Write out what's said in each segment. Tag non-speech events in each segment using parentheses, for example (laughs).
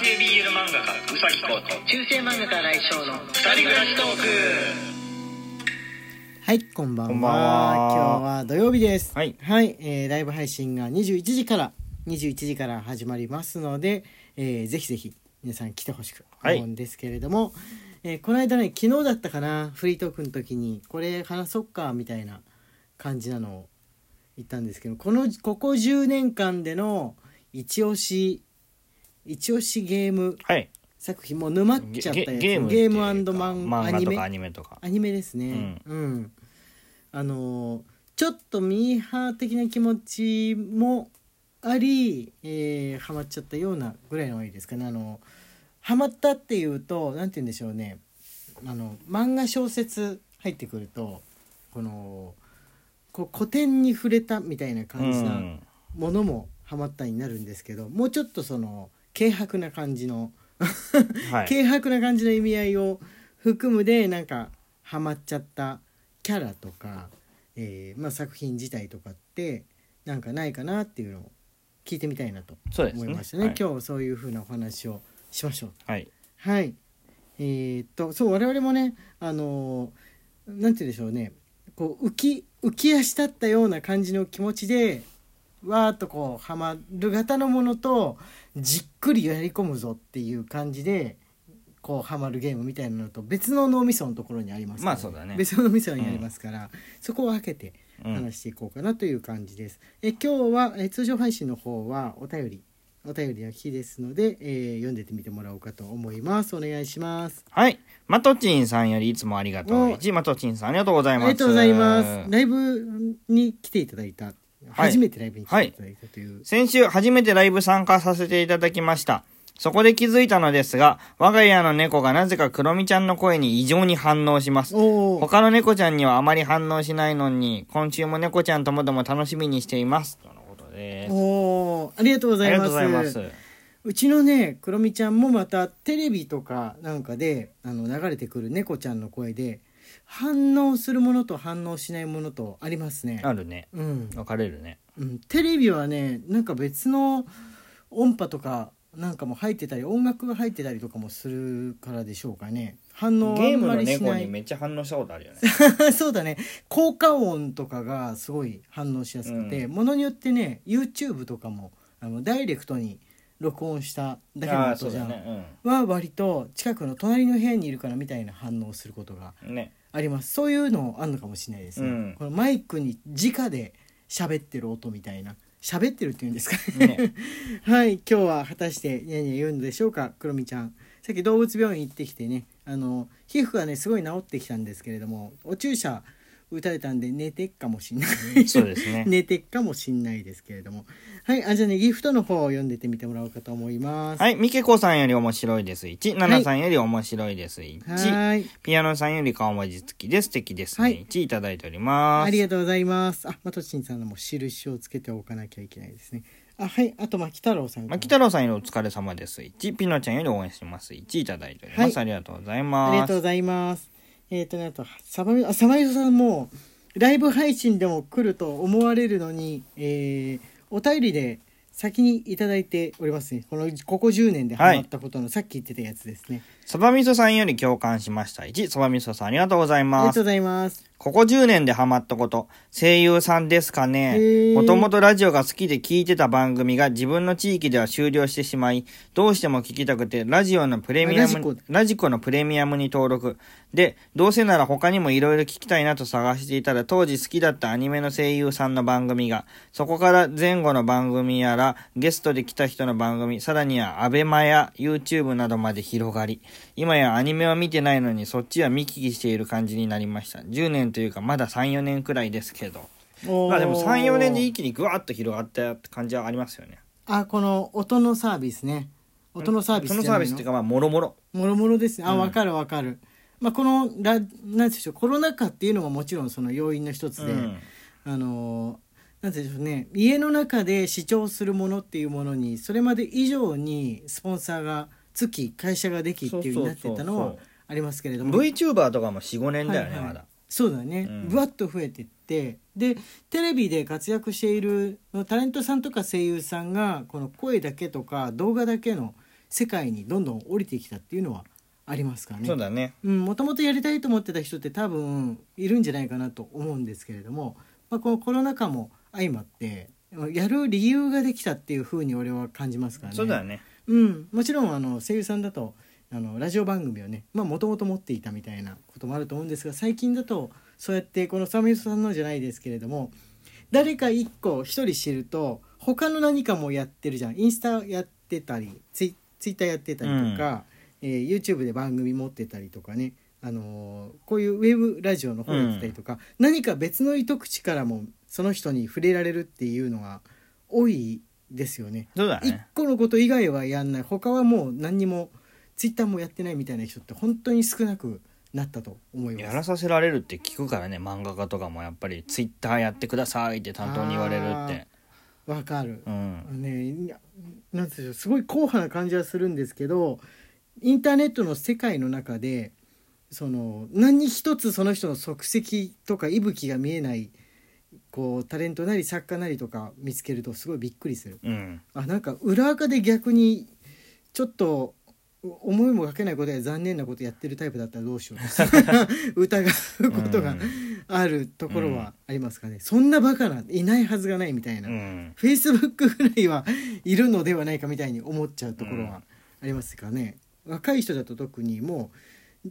系 BL 漫画家うさぎこと中世漫画家来翔の二人暮らしトークはいこんばんは。こんばんは。今日は土曜日です。はい。えーライブ配信が21時から21時から始まりますので、えーぜひぜひ皆さん来てほしくはい思うんですけれども、えーこの間ね昨日だったかなフリートークの時にこれ話そっかみたいな感じなのを言ったんですけどこのここ10年間での一押し一押しゲーム。はい。作品もう沼っちゃったやつ。ゲゲームゲームっていうかマンアニメ漫画とかアニメとか。アニメですね。うん、あのーちょっとミーハー的な気持ちもあり、えー、ハマっちゃったようなぐらいのがいいですかね。あのハマったっていうとなんて言うんでしょうね。あの漫画小説入ってくるとこのこう古典に触れたみたいなう感じなん。ものもハマったになるんですけどもうちょっとその軽薄な感じの。はい。軽薄な感じの意味合いを含むでなんかハマっちゃったキャラとか、えーまあ、作品自体とかってなんかないかなっていうのを聞いてみたいなとそうですね。思いましたね。はい。今日そういうふうなお話をしましょう。はい。はい。えーっとそう我々もねあのーなんて言うんでしょうね。こう浮き浮き足立ったような感じの気持ちでわーっとこうはまる型のものとじっくりやり込むぞっていう感じでこうはまるゲームみたいなのと別の脳みそのところにありますまあそうだね別の脳みそにありますから、そこを分けてうん話していこうかなという感じです。え今日はえ通常配信の方はお便りお便りの日ですので、えー読んでってみてもらおうかと思います。お願いします。はいマトチンさんよりいつもありがとうお1マトチンさんありがとうございますありがとうございます。ライブに来ていただいた、初めてライブに来ていただいたという。先週初めてライブ参加させていただきました。そこで気づいたのですが、我が家の猫がなぜかクロミちゃんの声に異常に反応します。他の猫ちゃんにはあまり反応しないのに、今週も猫ちゃんともども楽しみにしています。とのことです。おーありがとうございます。ありがとうございます。うちのね、クロミちゃんもまたテレビとかなんかであの流れてくる猫ちゃんの声で反応するものと反応しないものとありますね。あるね。うん。分かれるね。うん、テレビはねなんか別の音波とかなんかも入ってたり音楽が入ってたりとかもするからでしょうかね反応ゲームのまりしない猫にめっちゃ反応したことあるよね。(laughs) そうだね効果音とかがすごい反応しやすくて、うんものによってね YouTube とかもあのダイレクトに録音しただけの音じゃん、そうだね。は割と近くの隣の部屋にいるからみたいな反応をすることがうん。ね。あります。そういうのあるのかもしれないですね、うん。このマイクに直で喋ってる音みたいな。喋ってるっていうんですかね。ね。(laughs) はい今日は果たしてニャニャ言うのでしょうかクロミちゃん。さっき動物病院行ってきてねあの皮膚がねすごい治ってきたんですけれどもお注射打たれたんで寝てっかもしんないそうですね。(laughs) 寝てっかもしんないですけれどもはいあじゃあねギフトの方を読んでってみてもらおうかと思いますはい。ミケコさんより面白いです。1。ナナさんより面白いです。1。はいピアノさんより顔文字付きで素敵ですね。はい1いただいております。ありがとうございますあまとちんさんのも印をつけておかなきゃいけないですねあはいあと牧太郎さんからまき太郎さんよりお疲れ様です。1。ピノちゃんより応援してます。1いただいております。はいありがとうございあます。りがとうございます。えっ、とね、あと、サバミ、あ、サバミソさんも、ライブ配信でも来ると思われるのに、えー、お便りで先にいただいておりますね。この、ここ10年でハマったことの、さっき言ってたやつですね。そばみそさんより共感しました。1。そばみそさんありがとうございありますがとう。ございます。ここ10年でハマったこと、声優さんですかへね。ーもともとラジオが好きで聞いてた番組が自分の地域では終了してしまい、どうしても聞きたくて、ラジオのプレミアム、ラジコのプレミアムに登録。で、どうせなら他にも色々聞きたいなと探していたら、当時好きだったアニメの声優さんの番組が、そこから前後の番組やら、ゲストで来た人の番組、さらにはアベマや YouTube などまで広がり、今やアニメは見てないのにそっちは見聞きしている感じになりました。10年というかまだ3、4年くらいですけど。まあでも3、4年で一気にぐわっと広がった感じはありますよね。あ、この音のサービスね。音のサービスその？サービスっていうかまあもろもろ。もろもろですね。あ、うんわかるわかる。まあ、このラ、なんでしょう、コロナ禍っていうのももちろんその要因の一つで、うんあのーなんて言うんでしょうね家の中で視聴するものっていうものにそれまで以上にスポンサーがつき会社ができっていう風になってたのはありますけれども。VTuber とかも4、5年だよね、はいはい。まだ。そうだね、うん。ぶわっと増えてって。でテレビで活躍しているタレントさんとか声優さんがこの声だけとか動画だけの世界にどんどん降りてきたっていうのはありますからね。そうだね。うん、もともとやりたいと思ってた人って多分いるんじゃないかなと思うんですけれども、まあ、このコロナ禍も相まってやる理由ができたっていうふうに俺は感じますからね。そうだよねうん、もちろんあの声優さんだとあのラジオ番組をねもともと持っていたみたいなこともあると思うんですが最近だとそうやってこのサメさんのじゃないですけれども誰か一個一人知ると他の何かもやってるじゃん。インスタやってたりツイツイッターやってたりとか、えー YouTube で番組持ってたりとかねあのーこういうウェブラジオの方やってたりとか、何か別の糸口からもその人に触れられるっていうのが多いですよね。一そうだね。個のこと以外はやんない。他はもう何にもツイッターもやってないみたいな人って本当に少なくなったと思います。やらさせられるって聞くからね。漫画家とかもやっぱりツイッターやってくださいって担当に言われるって。わかる。う、ん。ねなんでしょうすごい硬派な感じはするんですけどインターネットの世界の中でその何一つその人の足跡とか息吹が見えないこうタレントなり作家なりとか見つけるとすごいびっくりする。うん。あなんか裏垢で逆にちょっと思いもかけないことや残念なことやってるタイプだったらどうしよう。(laughs) 疑うことがあるところはありますかね、そんなバカないないはずがないみたいな、うん。フェイスブックぐらいはいるのではないかみたいに思っちゃうところはありますかね、若い人だと特にも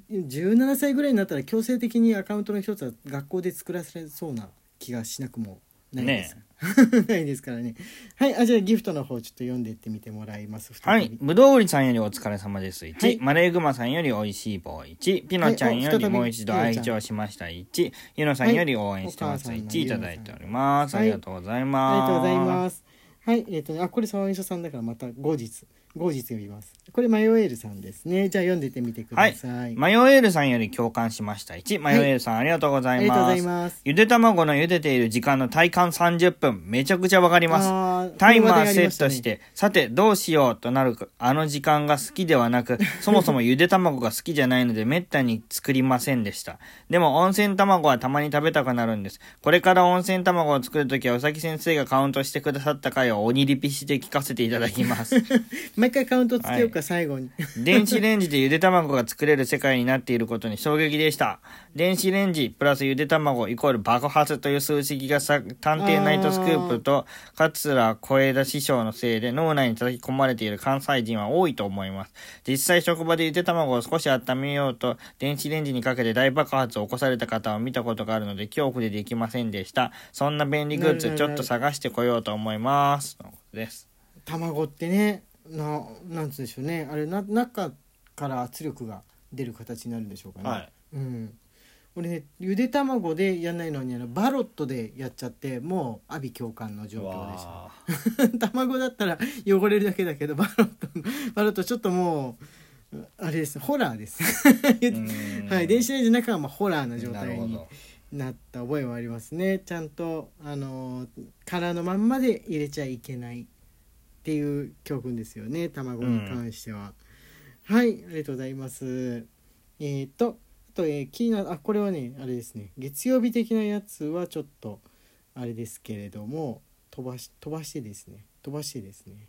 う17歳ぐらいになったら強制的にアカウントの一つは学校で作らせそうな気がしなくもないです、(laughs) ないですからねはいあじゃあギフトの方ちょっと読んでいってみてもらいますはい。ぶどう売りさんよりお疲れ様です。1。はいマレーグマさんよりおいしい棒1。ピノちゃんよりもう一度愛情しました1。ゆのさんより応援してますはい1。のいただいております。はいありがとうございあります。がとうございます。はい、えっ、とね、あ、これ沢井さんだからまた後日、後日読みます。これマヨエールさんですね。じゃあ読んでってみてください。マヨエールさんより共感しました1。マヨエールさんありがとうございありがとうごます。ざいます。ゆで卵の茹でている時間の体感30分、めちゃくちゃわかります。タイマーセットして、さてどうしようとなるかあの時間が好きではなく、(laughs) そもそもゆで卵が好きじゃないのでめったに作りませんでした。でも温泉卵はたまに食べたくなるんです。これから温泉卵を作るときはうさぎ先生がカウントしてくださった回を鬼リピして聞かせていただきます。(laughs) 毎回カウントつけようか、最後に。電子レンジでゆで卵が作れる世界になっていることに衝撃でした。電子レンジプラスゆで卵イコール爆発という数式がさ探偵ナイトスクープと桂小枝師匠のせいで脳内に叩き込まれている関西人は多いと思います。実際職場でゆで卵を少し温めようと電子レンジにかけて大爆発を起こされた方を見たことがあるので恐怖でできませんでした。そんな便利グッズちょっと探してこようと思います。卵ってね、な、なんつうんでしょうね。あれ、な、中から圧力が出る形になるんでしょうかね。はいうん。俺ね、ゆで卵でやんないのに、あの、バロットでやっちゃって、もう、阿鼻共感の状況でした。わ (laughs) 卵だったら汚れるだけだけどバロットバロットちょっともうあれですホラーですー (laughs) はい電子レンジの中はまあホラーな状なる態に。なった覚えはありますねちゃんとあの殻のまんまで入れちゃいけないっていう教訓ですよね卵に関しては、はいありがとうございますえー、とあと、えー、気になるあこれはねあれですね月曜日的なやつはちょっとあれですけれども飛ばし飛ばしてですね飛ばしてですね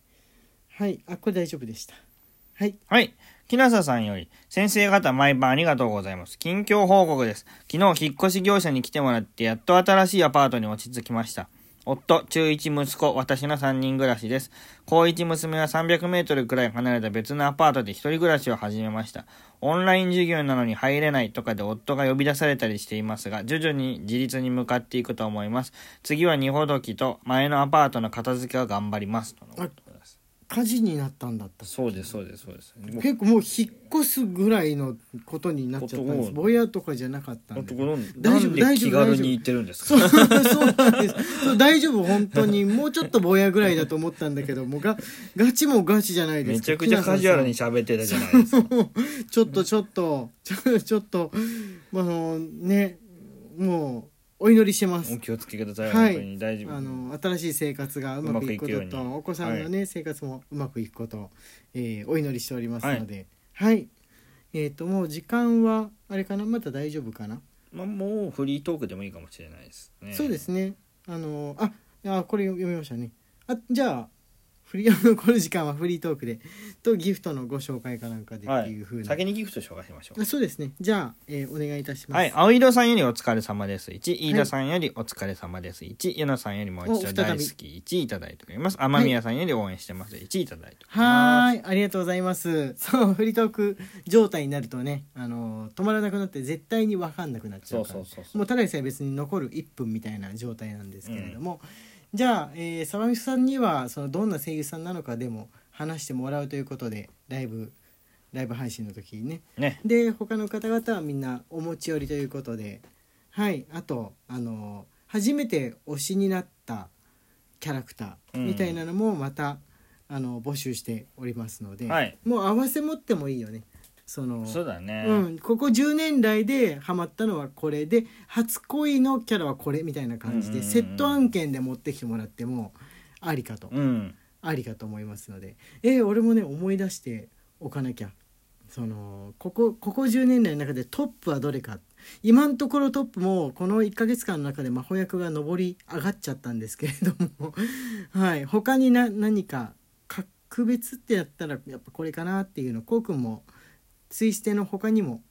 はいあこれ大丈夫でしたはいはい。木下さんより、先生方毎晩ありがとうございます。近況報告です。昨日、引っ越し業者に来てもらって、やっと新しいアパートに落ち着きました。夫、中一息子、私の3人暮らしです。高1娘は300メートルくらい離れた別のアパートで一人暮らしを始めました。オンライン授業なのに入れないとかで夫が呼び出されたりしていますが、徐々に自立に向かっていくと思います。次は二ほどきと前のアパートの片付けを頑張ります。火事になったんだった。そうです、そうです、そうです。結構もう引っ越すぐらいのことになっちゃったんです。男ぼやとかじゃなかったんで。な大丈夫んで気軽に言ってるんですか？そうそうなんです。そう大丈夫本当に。もうちょっとぼやぐらいだと思ったんだけどもうがガチもガチじゃないですか。めちゃくちゃカジュアルに喋ってたじゃないですか。ちょっとちょっとちょちょっとまああのねもうお祈りしてます。お気をつけください。はい。本当に大丈夫。あの新しい生活がうまくいくこととお子さんのね、生活もうまくいくことを、えーお祈りしておりますので。はい、えっ、ともう時間はあれかな？まだ大丈夫かな、まあ、もうフリートークでもいいかもしれないですね。そうですね。あのああこれ読みましたね。あじゃあフリー残る時間はフリートークでとギフトのご紹介かなんかではいっていうふうな、先にギフト紹介しましょうあそうですねじゃあ、えーお願いいたしますはい。青色さんよりお疲れ様です。1。飯田さんよりお疲れ様です。1。ヨナさんよりもう一度大好き。1いただいております。天宮さんより応援してます。1いただいておりはます。ーいありがとうございます (laughs) そうフリートーク状態になるとねあのー止まらなくなって絶対に分かんなくなっちゃうからもうただでさえ別に残る1分みたいな状態なんですけれども、じゃあ、えー、沢見さんにはそのどんな声優さんなのかでも話してもらうということでライブライブ配信の時にね。ね。で他の方々はみんなお持ち寄りということで。はい。あとあの初めて推しになったキャラクターみたいなのもまた、あの募集しておりますので、はい。もう合わせ持ってもいいよねそのそうだね。うん、ここ10年来でハマったのはこれで初恋のキャラはこれみたいな感じでセット案件で持ってきてもらってもありかと、うん。ありかと思いますので。えー俺もね思い出しておかなきゃ。そのここここ10年来の中でトップはどれか。今のところトップもこの1ヶ月間の中で魔法役が上り上がっちゃったんですけれども。(laughs) はい。他にな何か格別ってやったらやっぱこれかなっていうのこうくんもツイステの他にも、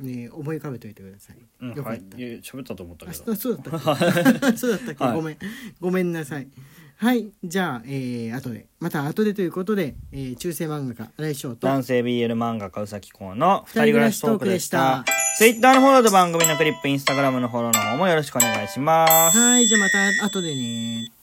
ね、思い浮かべといてください、うん、はいよかった。い。や喋ったと思ったあけど。そうだったっけ？(laughs) そうだったっけ、はい。ごめん。ごめんなさい。はい。じゃあえー、後で。また後でということで、えー、中世漫画家荒井翔と。男性 BL 漫画家うさきこうの二二人暮らしトークでしでした。た。Twitter のフォローと番組のクリップ、Instagram のフォローの方もよろしくお願いします。はい。じゃあまた後でね